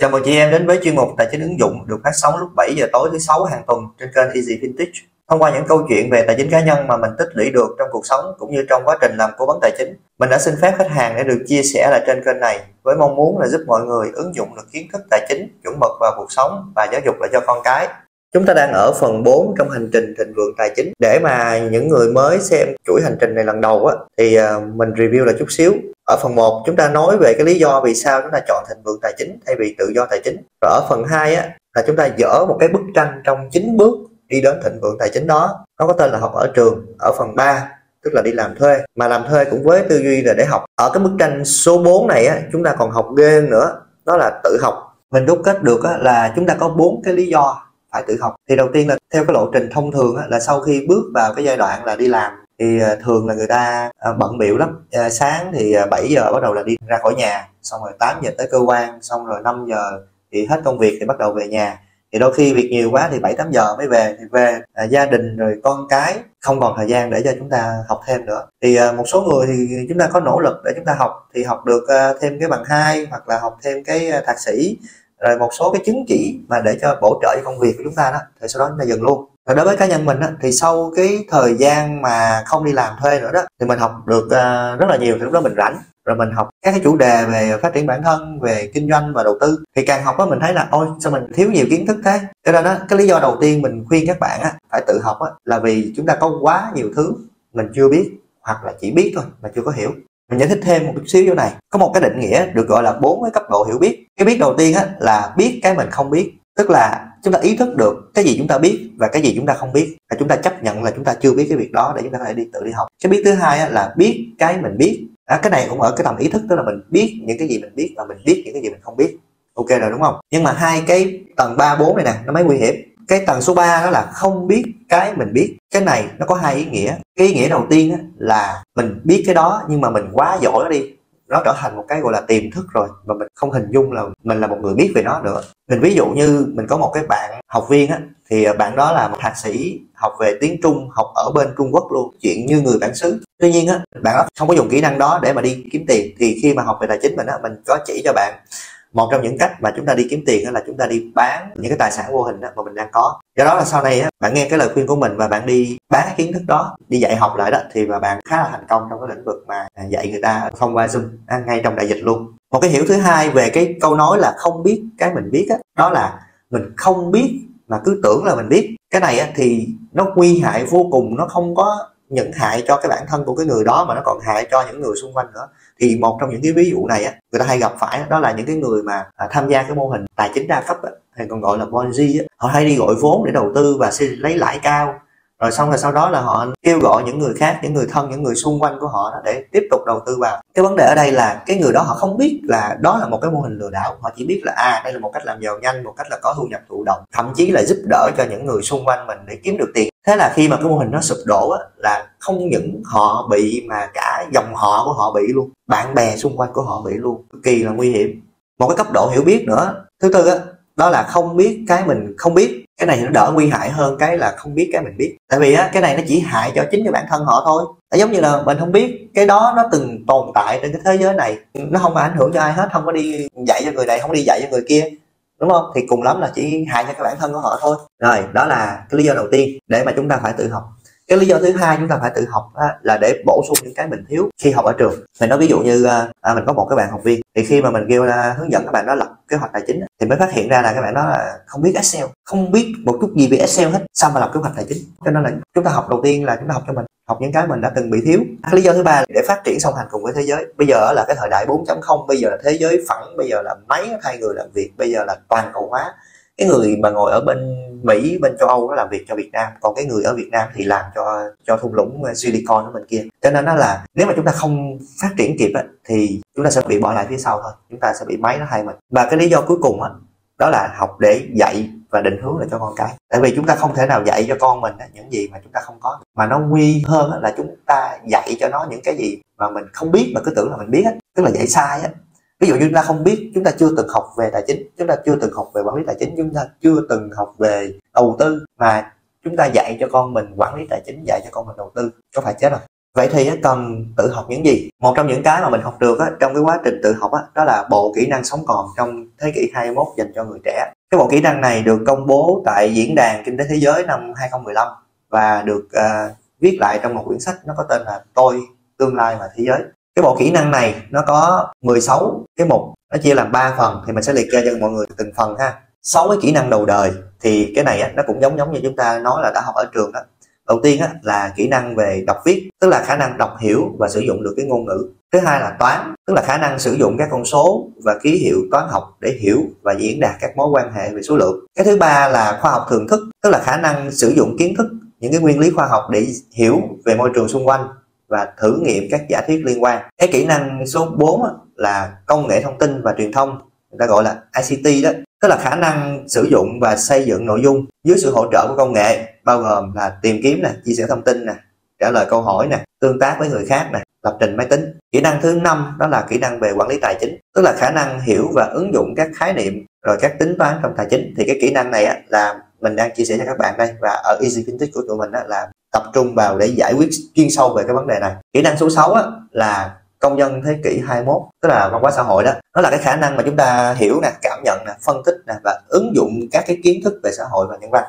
Chào mừng chị em đến với chuyên mục Tài chính ứng dụng được phát sóng lúc 7 giờ tối thứ sáu hàng tuần trên kênh Easy Vintage. Thông qua những câu chuyện về tài chính cá nhân mà mình tích lũy được trong cuộc sống cũng như trong quá trình làm cố vấn tài chính, mình đã xin phép khách hàng để được chia sẻ lại trên kênh này với mong muốn là giúp mọi người ứng dụng được kiến thức tài chính chuẩn mực vào cuộc sống và giáo dục lại cho con cái. Chúng ta đang ở phần 4 trong hành trình thịnh vượng tài chính. Để mà những người mới xem chuỗi hành trình này lần đầu á thì à, mình review là chút xíu ở phần 1 chúng ta nói về cái lý do vì sao chúng ta chọn thịnh vượng tài chính thay vì tự do tài chính. Rồi ở phần 2 á là chúng ta dỡ một cái bức tranh trong 9 bước đi đến thịnh vượng tài chính đó. Nó có tên là học ở trường ở phần 3 tức là đi làm thuê. Mà làm thuê cũng với tư duy là để học. Ở cái bức tranh số 4 này á chúng ta còn học ghê nữa. Đó là tự học. Mình đúc kết được á, là chúng ta có bốn cái lý do phải tự học. Thì đầu tiên là theo cái lộ trình thông thường á, là sau khi bước vào cái giai đoạn là đi làm thì à, thường là người ta à, bận biểu lắm. À, sáng thì 7 giờ bắt đầu là đi ra khỏi nhà xong rồi 8 giờ tới cơ quan xong rồi 5 giờ thì hết công việc thì bắt đầu về nhà. Thì đôi khi việc nhiều quá thì 7 8 giờ mới về thì về à, gia đình rồi con cái không còn thời gian để cho chúng ta học thêm nữa. Thì à, một số người thì chúng ta có nỗ lực để chúng ta học thì học được à, thêm cái bằng hai hoặc là học thêm cái thạc sĩ rồi một số cái chứng chỉ mà để cho bổ trợ cho công việc của chúng ta đó thì sau đó chúng ta dừng luôn và đối với cá nhân mình á, thì sau cái thời gian mà không đi làm thuê nữa đó thì mình học được uh, rất là nhiều. Thì lúc đó mình rảnh rồi mình học các cái chủ đề về phát triển bản thân về kinh doanh và đầu tư. Thì càng học á mình thấy là ôi sao mình thiếu nhiều kiến thức thế? Cho nên á cái lý do đầu tiên mình khuyên các bạn á phải tự học á là vì chúng ta có quá nhiều thứ mình chưa biết hoặc là chỉ biết thôi mà chưa có hiểu. Mình giải thích thêm một chút xíu chỗ này. Có một cái định nghĩa được gọi là bốn cái cấp độ hiểu biết. Cái biết đầu tiên á là biết cái mình không biết. Tức là chúng ta ý thức được cái gì chúng ta biết và cái gì chúng ta không biết. Và chúng ta chấp nhận là chúng ta chưa biết cái việc đó để chúng ta có thể đi tự đi học. Cái biết thứ hai là biết cái mình biết. À, cái này cũng ở cái tầm ý thức tức là mình biết những cái gì mình biết và mình biết những cái gì mình không biết. Ok rồi đúng không? Nhưng mà hai cái tầng ba bốn này nè nó mới nguy hiểm. Cái tầng số 3 đó là không biết cái mình biết. Cái này nó có hai ý nghĩa. Cái ý nghĩa đầu tiên là mình biết cái đó nhưng mà mình quá giỏi nó đi nó trở thành một cái gọi là tiềm thức rồi, và mình không hình dung là mình là một người biết về nó nữa. Mình ví dụ như mình có một cái bạn học viên á, thì à, bạn đó là một thạc sĩ học về tiếng trung, học ở bên trung quốc luôn, chuyện như người bản xứ. Tuy nhiên á, bạn đó không có dùng kỹ năng đó để mà đi kiếm tiền, thì khi mà học về tài chính mình á, mình có chỉ cho bạn một trong những cách mà chúng ta đi kiếm tiền là chúng ta đi bán những cái tài sản vô hình đó mà mình đang có. Do đó là sau này á, bạn nghe cái lời khuyên của mình và bạn đi bán cái kiến thức đó đi dạy học lại đó thì mà bạn khá là thành công trong cái lĩnh vực mà à, dạy người ta thông qua zoom ngay trong đại dịch luôn. Một cái hiểu thứ hai về cái câu nói là không biết cái mình biết á đó là mình không biết mà cứ tưởng là mình biết. Cái này á, thì nó nguy hại vô cùng nó không có những hại cho cái bản thân của cái người đó mà nó còn hại cho những người xung quanh nữa thì một trong những cái ví dụ này á người ta hay gặp phải đó là những cái người mà à, tham gia cái mô hình tài chính đa cấp á, hay còn gọi là ponzi á. Họ hay đi gọi vốn để đầu tư và lấy lãi cao rồi xong rồi sau đó là họ kêu gọi những người khác những người thân những người xung quanh của họ để tiếp tục đầu tư vào. Cái vấn đề ở đây là cái người đó họ không biết là đó là một cái mô hình lừa đảo. Họ chỉ biết là à đây là một cách làm giàu nhanh một cách là có thu nhập thụ động thậm chí là giúp đỡ cho những người xung quanh mình để kiếm được tiền. Thế là khi mà cái mô hình nó sụp đổ á, là không những họ bị mà cả dòng họ của họ bị luôn bạn bè xung quanh của họ bị luôn. Cực kỳ là nguy hiểm. Một cái cấp độ hiểu biết nữa. Thứ tư á đó là không biết cái mình không biết cái này nó đỡ nguy hại hơn cái là không biết cái mình biết. Tại vì á, cái này nó chỉ hại cho chính cái bản thân họ thôi. Tại giống như là mình không biết, cái đó nó từng tồn tại trên cái thế giới này. Nó không ảnh hưởng cho ai hết, không có đi dạy cho người này, không đi dạy cho người kia. Đúng không? Thì cùng lắm là chỉ hại cho cái bản thân của họ thôi. Rồi, đó là cái lý do đầu tiên để mà chúng ta phải tự học cái lý do thứ hai chúng ta phải tự học á, là để bổ sung những cái mình thiếu khi học ở trường. Mình nói ví dụ như à, à mình có một cái bạn học viên thì khi mà mình kêu là hướng dẫn các bạn đó lập kế hoạch tài chính thì mới phát hiện ra là các bạn đó là không biết Excel không biết một chút gì về Excel hết sao mà lập kế hoạch tài chính. Cho nên là chúng ta học đầu tiên là chúng ta học cho mình học những cái mình đã từng bị thiếu. Lý do thứ ba để phát triển song hành cùng với thế giới. Bây giờ là cái thời đại 4.0 bây giờ là thế giới phẳng bây giờ là máy thay người làm việc bây giờ là toàn cầu hóa cái người mà ngồi ở bên Mỹ bên châu Âu nó làm việc cho Việt Nam còn cái người ở Việt Nam thì làm cho cho thung lũng uh, Silicon ở bên kia. Cho nên nó là nếu mà chúng ta không phát triển kịp á, thì chúng ta sẽ bị bỏ lại phía sau thôi. Chúng ta sẽ bị máy nó thay mình. Và cái lý do cuối cùng á, đó là học để dạy và định hướng lại cho con cái. Tại vì chúng ta không thể nào dạy cho con mình những gì mà chúng ta không có. Mà nó nguy hơn là chúng ta dạy cho nó những cái gì mà mình không biết mà cứ tưởng là mình biết tức là dạy sai á ví dụ như chúng ta không biết chúng ta chưa từng học về tài chính chúng ta chưa từng học về quản lý tài chính chúng ta chưa từng học về đầu tư mà chúng ta dạy cho con mình quản lý tài chính dạy cho con mình đầu tư có phải chết không vậy thì cần tự học những gì? Một trong những cái mà mình học được trong cái quá trình tự học đó là bộ kỹ năng sống còn trong thế kỷ 21 dành cho người trẻ. Cái bộ kỹ năng này được công bố tại diễn đàn kinh tế thế giới năm 2015 và được uh, viết lại trong một quyển sách nó có tên là tôi tương lai và thế giới cái bộ kỹ năng này nó có 16 cái mục nó chia làm 3 phần thì mình sẽ liệt kê cho mọi người từng phần ha. Sáu cái kỹ năng đầu đời thì cái này á, nó cũng giống giống như chúng ta nói là đã học ở trường đó. Đầu tiên á, là kỹ năng về đọc viết tức là khả năng đọc hiểu và sử dụng được cái ngôn ngữ. Thứ hai là toán tức là khả năng sử dụng các con số và ký hiệu toán học để hiểu và diễn đạt các mối quan hệ về số lượng. Cái thứ ba là khoa học thường thức tức là khả năng sử dụng kiến thức những cái nguyên lý khoa học để hiểu về môi trường xung quanh và thử nghiệm các giả thuyết liên quan. Cái kỹ năng số 4 là công nghệ thông tin và truyền thông người ta gọi là ICT đó. Tức là khả năng sử dụng và xây dựng nội dung dưới sự hỗ trợ của công nghệ bao gồm là tìm kiếm nè chia sẻ thông tin nè trả lời câu hỏi nè tương tác với người khác nè lập trình máy tính. Kỹ năng thứ năm đó là kỹ năng về quản lý tài chính tức là khả năng hiểu và ứng dụng các khái niệm rồi các tính toán trong tài chính. Thì cái kỹ năng này á, là mình đang chia sẻ cho các bạn đây và ở Easy Fintech của tụi mình á, là tập trung vào để giải quyết chuyên sâu về cái vấn đề này. Kỹ năng số 6 á, là công dân thế kỷ 21 tức là văn hóa xã hội đó. Nó là cái khả năng mà chúng ta hiểu nè cảm nhận nè phân tích nè và ứng dụng các cái kiến thức về xã hội và nhân văn.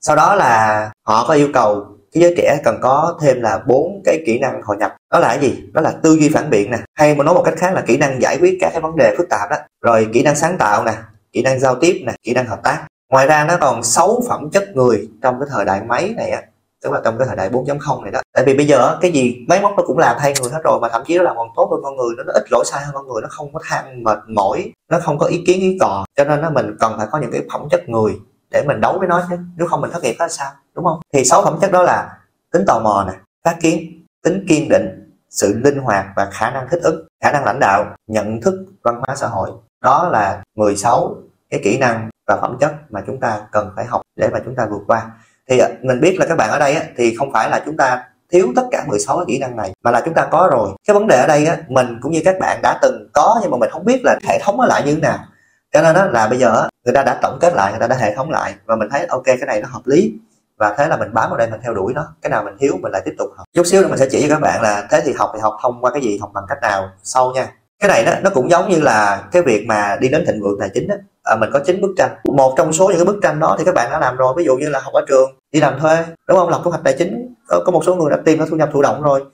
Sau đó là họ có yêu cầu cái giới trẻ cần có thêm là bốn cái kỹ năng hội nhập. Đó là cái gì? Đó là tư duy phản biện nè. Hay mà nói một cách khác là kỹ năng giải quyết các cái vấn đề phức tạp đó. Rồi kỹ năng sáng tạo nè kỹ năng giao tiếp nè kỹ năng hợp tác. Ngoài ra nó còn sáu phẩm chất người trong cái thời đại máy này á tức là trong cái thời đại 4.0 này đó. Tại vì bây giờ cái gì máy móc nó cũng làm thay người hết rồi mà thậm chí nó làm còn tốt hơn con người nó, nó ít lỗi sai hơn con người nó không có than mệt mỏi nó không có ý kiến ý cò. Cho nên nó mình cần phải có những cái phẩm chất người để mình đấu với nó chứ. Nếu không mình thất nghiệp hết sao đúng không? Thì sáu phẩm chất đó là tính tò mò nè phát kiến tính kiên định sự linh hoạt và khả năng thích ứng khả năng lãnh đạo nhận thức văn hóa xã hội. Đó là 16 cái kỹ năng và phẩm chất mà chúng ta cần phải học để mà chúng ta vượt qua thì à, mình biết là các bạn ở đây thì không phải là chúng ta thiếu tất cả 16 cái kỹ năng này mà là chúng ta có rồi. Cái vấn đề ở đây á, mình cũng như các bạn đã từng có nhưng mà mình không biết là hệ thống nó lại như thế nào. Cho nên đó là bây giờ người ta đã tổng kết lại người ta đã hệ thống lại và mình thấy ok cái này nó hợp lý và thế là mình bám vào đây mình theo đuổi nó. Cái nào mình thiếu mình lại tiếp tục học. Chút xíu nữa mình sẽ chỉ cho các bạn là thế thì học thì học thông qua cái gì học bằng cách nào sau nha cái này đó nó cũng giống như là cái việc mà đi đến thịnh vượng tài chính đó. À, mình có chín bức tranh. Một trong số những cái bức tranh đó thì các bạn đã làm rồi. Ví dụ như là học ở trường đi làm thuê đúng không? Lập kế hoạch tài chính có, có một số người đã tìm ra thu nhập thụ động rồi.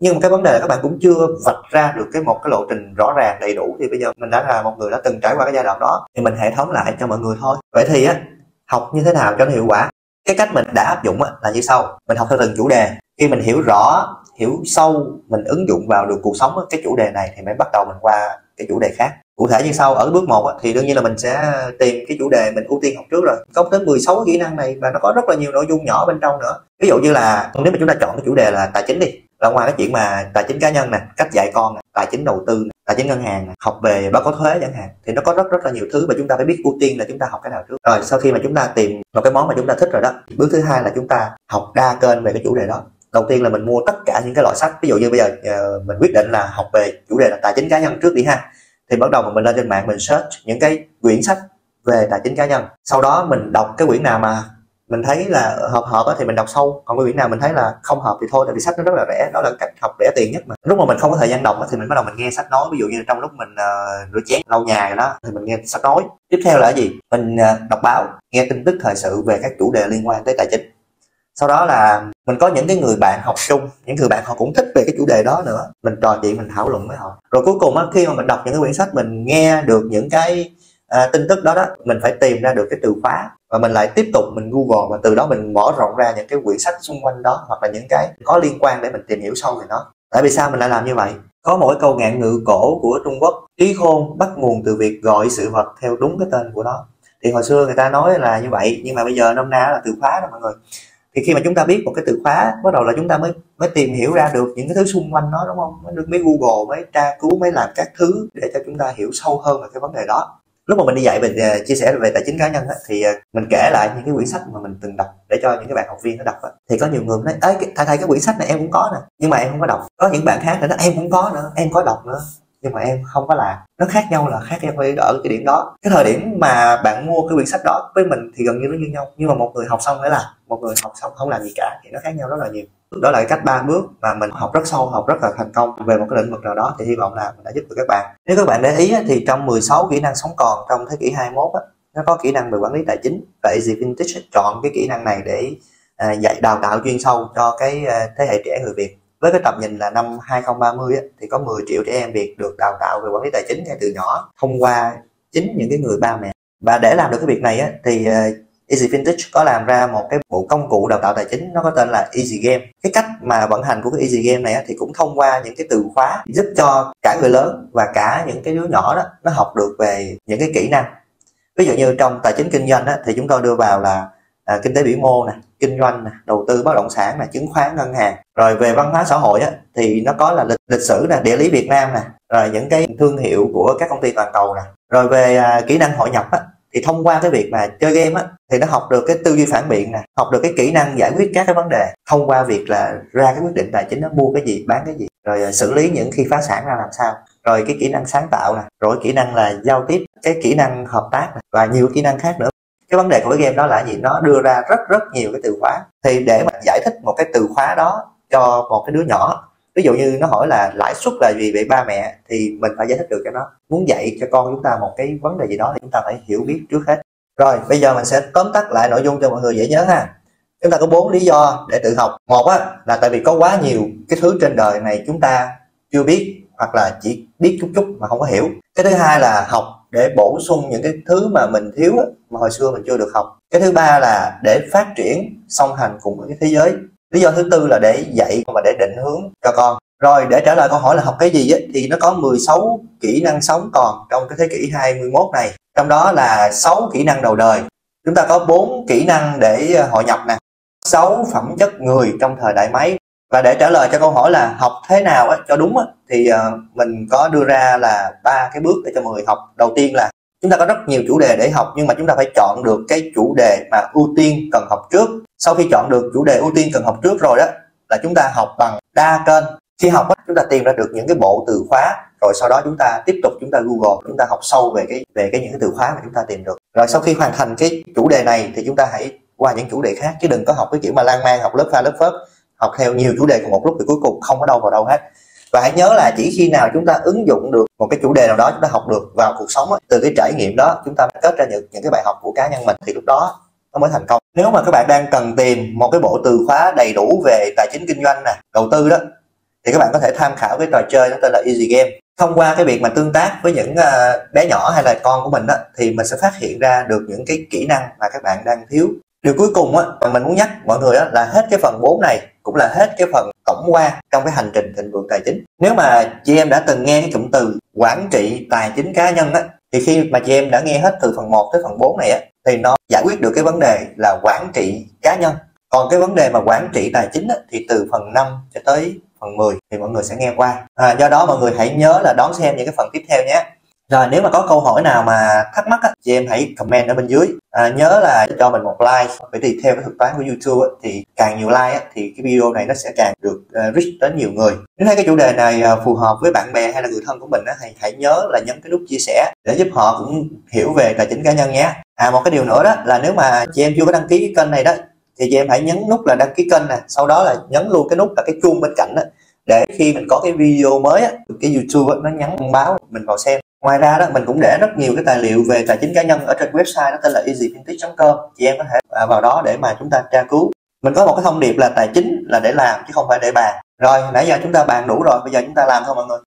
Nhưng mà cái vấn đề là các bạn cũng chưa vạch ra được cái một cái lộ trình rõ ràng đầy đủ. Thì bây giờ mình đã là một người đã từng trải qua cái giai đoạn đó. Thì mình hệ thống lại cho mọi người thôi. Vậy thì á học như thế nào cho nó hiệu quả? Cái cách mình đã áp dụng là như sau. Mình học theo từng chủ đề. Khi mình hiểu rõ hiểu sâu mình ứng dụng vào được cuộc sống cái chủ đề này thì mới bắt đầu mình qua cái chủ đề khác. Cụ thể như sau ở bước 1 thì đương nhiên là mình sẽ tìm cái chủ đề mình ưu tiên học trước rồi. Có tới 16 kỹ năng này và nó có rất là nhiều nội dung nhỏ bên trong nữa. Ví dụ như là nếu mà chúng ta chọn cái chủ đề là tài chính đi là ngoài cái chuyện mà tài chính cá nhân nè cách dạy con nè tài chính đầu tư nè, tài chính ngân hàng học về báo cáo thuế chẳng hạn. Thì nó có rất rất là nhiều thứ mà chúng ta phải biết ưu tiên là chúng ta học cái nào trước. Rồi sau khi mà chúng ta tìm một cái món mà chúng ta thích rồi đó bước thứ hai là chúng ta học đa kênh về cái chủ đề đó. Đầu tiên là mình mua tất cả những cái loại sách. Ví dụ như bây giờ uh, mình quyết định là học về chủ đề là tài chính cá nhân trước đi ha. Thì bắt đầu mình lên trên mạng mình search những cái quyển sách về tài chính cá nhân. Sau đó mình đọc cái quyển nào mà mình thấy là hợp hợp thì mình đọc sâu còn cái quyển nào mình thấy là không hợp thì thôi tại vì sách nó rất là rẻ đó là cách học rẻ tiền nhất mà. Lúc mà mình không có thời gian đọc thì mình bắt đầu mình nghe sách nói ví dụ như trong lúc mình uh, rửa chén lau nhà đó thì mình nghe sách nói. Tiếp theo là cái gì? Mình uh, đọc báo nghe tin tức thời sự về các chủ đề liên quan tới tài chính. Sau đó là mình có những cái người bạn học chung những người bạn họ cũng thích về cái chủ đề đó nữa. Mình trò chuyện mình thảo luận với họ. Rồi cuối cùng á khi mà mình đọc những cái quyển sách mình nghe được những cái à, tin tức đó đó mình phải tìm ra được cái từ khóa và mình lại tiếp tục mình google và từ đó mình mở rộng ra những cái quyển sách xung quanh đó hoặc là những cái có liên quan để mình tìm hiểu sâu về nó. Tại vì sao mình lại làm như vậy? Có một cái câu ngạn ngữ cổ của trung quốc trí khôn bắt nguồn từ việc gọi sự vật theo đúng cái tên của nó. Thì hồi xưa người ta nói là như vậy nhưng mà bây giờ nôm na là từ khóa đó mọi người. Thì khi mà chúng ta biết một cái từ khóa bắt đầu là chúng ta mới mới tìm hiểu ra được những cái thứ xung quanh nó đúng không? Mới được mới google mới tra cứu mới làm các thứ để cho chúng ta hiểu sâu hơn về cái vấn đề đó lúc mà mình đi dạy mình ờ, chia sẻ về tài chính cá nhân á, thì ờ, mình kể lại những cái quyển sách mà mình từng đọc để cho những cái bạn học viên nó đọc á. thì có nhiều người nói ấy thầy thầy cái quyển sách này em cũng có nè. Nhưng mà em không có đọc. Có những bạn khác nữa nói em cũng có nữa em có đọc nữa nhưng mà em không có làm. Nó khác nhau là khác nhau ở cái điểm đó. Cái thời điểm mà bạn mua cái quyển sách đó với mình thì gần như nó như nhau. Nhưng mà một người học xong mới làm. Một người học xong không làm gì cả thì nó khác nhau rất là nhiều. Đó là cái cách ba bước mà mình học rất sâu học rất là thành công về một cái lĩnh vực nào đó thì hy vọng là mình đã giúp được các bạn. Nếu các bạn để ý thì trong 16 kỹ năng sống còn trong thế kỷ 21 á, nó có kỹ năng về quản lý tài chính. Vậy thì Vintage chọn cái kỹ năng này để à, dạy đào tạo chuyên sâu cho cái à, thế hệ trẻ người Việt với cái tầm nhìn là năm 2030 ấy, thì có 10 triệu trẻ em Việt được đào tạo về quản lý tài chính ngay từ nhỏ thông qua chính những cái người ba mẹ. Và để làm được cái việc này ấy, thì ờ, Easy Vintage có làm ra một cái bộ công cụ đào tạo tài chính nó có tên là Easy Game. Cái cách mà vận hành của cái Easy Game này thì cũng thông qua những cái từ khóa giúp cho cả người lớn và cả những cái đứa nhỏ đó nó học được về những cái kỹ năng. Ví dụ như trong tài chính kinh doanh thì chúng tôi đưa vào là à, kinh tế vĩ mô nè kinh doanh nè đầu tư bất động sản nè chứng khoán ngân hàng. Rồi về văn hóa xã hội á, thì nó có là lịch, lịch sử nè địa lý việt nam nè rồi những cái thương hiệu của các công ty toàn cầu nè. Rồi về à, kỹ năng hội nhập á, thì thông qua cái việc mà chơi game á thì nó học được cái tư duy phản biện nè học được cái kỹ năng giải quyết các cái vấn đề thông qua việc là ra cái quyết định tài chính nó mua cái gì bán cái gì rồi à, xử lý những khi phá sản ra làm sao. Rồi cái kỹ năng sáng tạo nè rồi kỹ năng là giao tiếp cái kỹ năng hợp tác nè, và nhiều kỹ năng khác nữa cái vấn đề của cái game đó là gì? Nó đưa ra rất rất nhiều cái từ khóa. Thì để mà giải thích một cái từ khóa đó cho một cái đứa nhỏ, ví dụ như nó hỏi là lãi suất là gì vậy ba mẹ, thì mình phải giải thích được cho nó. Muốn dạy cho con chúng ta một cái vấn đề gì đó thì chúng ta phải hiểu biết trước hết. Rồi, bây giờ mình sẽ tóm tắt lại nội dung cho mọi người dễ nhớ ha. Chúng ta có bốn lý do để tự học. Một á, là tại vì có quá nhiều cái thứ trên đời này chúng ta chưa biết hoặc là chỉ biết chút chút mà không có hiểu. Cái thứ hai là học để bổ sung những cái thứ mà mình thiếu á, mà hồi xưa mình chưa được học. Cái thứ ba là để phát triển song hành cùng với cái thế giới. Lý do thứ tư là để dạy và để định hướng cho con. Rồi để trả lời câu hỏi là học cái gì ấy, thì nó có 16 kỹ năng sống còn trong cái thế kỷ 21 này. Trong đó là 6 kỹ năng đầu đời. Chúng ta có 4 kỹ năng để ờ, hội nhập nè. 6 phẩm chất người trong thời đại máy và để trả lời cho câu hỏi là học thế nào ấy, cho đúng ấy, thì uh, mình có đưa ra là ba cái bước để cho mọi người học. Đầu tiên là chúng ta có rất nhiều chủ đề để học nhưng mà chúng ta phải chọn được cái chủ đề mà ưu tiên cần học trước. Sau khi chọn được chủ đề ưu tiên cần học trước rồi đó là chúng ta học bằng đa kênh. Khi học á, chúng ta tìm ra được những cái bộ từ khóa rồi sau đó chúng ta tiếp tục chúng ta google chúng ta học sâu về cái về cái những cái từ khóa mà chúng ta tìm được. Rồi sau khi hoàn thành cái chủ đề này thì chúng ta hãy qua những chủ đề khác chứ đừng có học cái kiểu mà lan man học lớp pha lớp phớt học theo nhiều chủ đề cùng một lúc thì cuối cùng không có đâu vào đâu hết. Và hãy nhớ là chỉ khi nào chúng ta ứng dụng được một cái chủ đề nào đó chúng ta học được vào cuộc sống ấy, từ cái trải nghiệm đó chúng ta kết ra những những cái bài học của cá nhân mình thì lúc đó nó mới thành công. Nếu mà các bạn đang cần tìm một cái bộ từ khóa đầy đủ về tài chính kinh doanh nè đầu tư đó thì các bạn có thể tham khảo cái trò chơi nó tên là Easy Game. Thông qua cái việc mà tương tác với những ờ, bé nhỏ hay là con của mình đó thì mình sẽ phát hiện ra được những cái kỹ năng mà các bạn đang thiếu. Điều cuối cùng á mình muốn nhắc mọi người á là hết cái phần 4 này cũng là hết cái phần tổng quan trong cái hành trình thịnh vượng tài chính. Nếu mà chị em đã từng nghe cái cụm từ quản trị tài chính cá nhân á thì khi mà chị em đã nghe hết từ phần 1 tới phần 4 này á thì nó giải quyết được cái vấn đề là quản trị cá nhân. Còn cái vấn đề mà quản trị tài chính á, thì từ phần 5 cho tới phần 10 thì mọi người sẽ nghe qua. À, do đó mọi người hãy nhớ là đón xem những cái phần tiếp theo nhé rồi nếu mà có câu hỏi nào mà thắc mắc á, chị em hãy comment ở bên dưới. À, nhớ là cho mình một like bởi vì theo cái thuật toán của YouTube á, thì càng nhiều like á, thì cái video này nó sẽ càng được uh, reach đến nhiều người. Nếu thấy cái chủ đề này uh, phù hợp với bạn bè hay là người thân của mình á, hãy hãy nhớ là nhấn cái nút chia sẻ để giúp họ cũng hiểu về tài chính cá nhân nhé. À một cái điều nữa đó là nếu mà chị em chưa có đăng ký cái kênh này đó thì chị em hãy nhấn nút là đăng ký kênh nè sau đó là nhấn luôn cái nút là cái chuông bên cạnh đó để khi mình có cái video mới á, cái YouTube á, nó nhắn thông báo mình vào xem ngoài ra đó, mình cũng để rất nhiều cái tài liệu về tài chính cá nhân ở trên website đó, tên là easyfintech.com chị em có thể vào đó để mà chúng ta tra cứu. Mình có một cái thông điệp là tài chính là để làm, chứ không phải để bàn. Rồi, nãy giờ chúng ta bàn đủ rồi, bây giờ chúng ta làm thôi mọi người.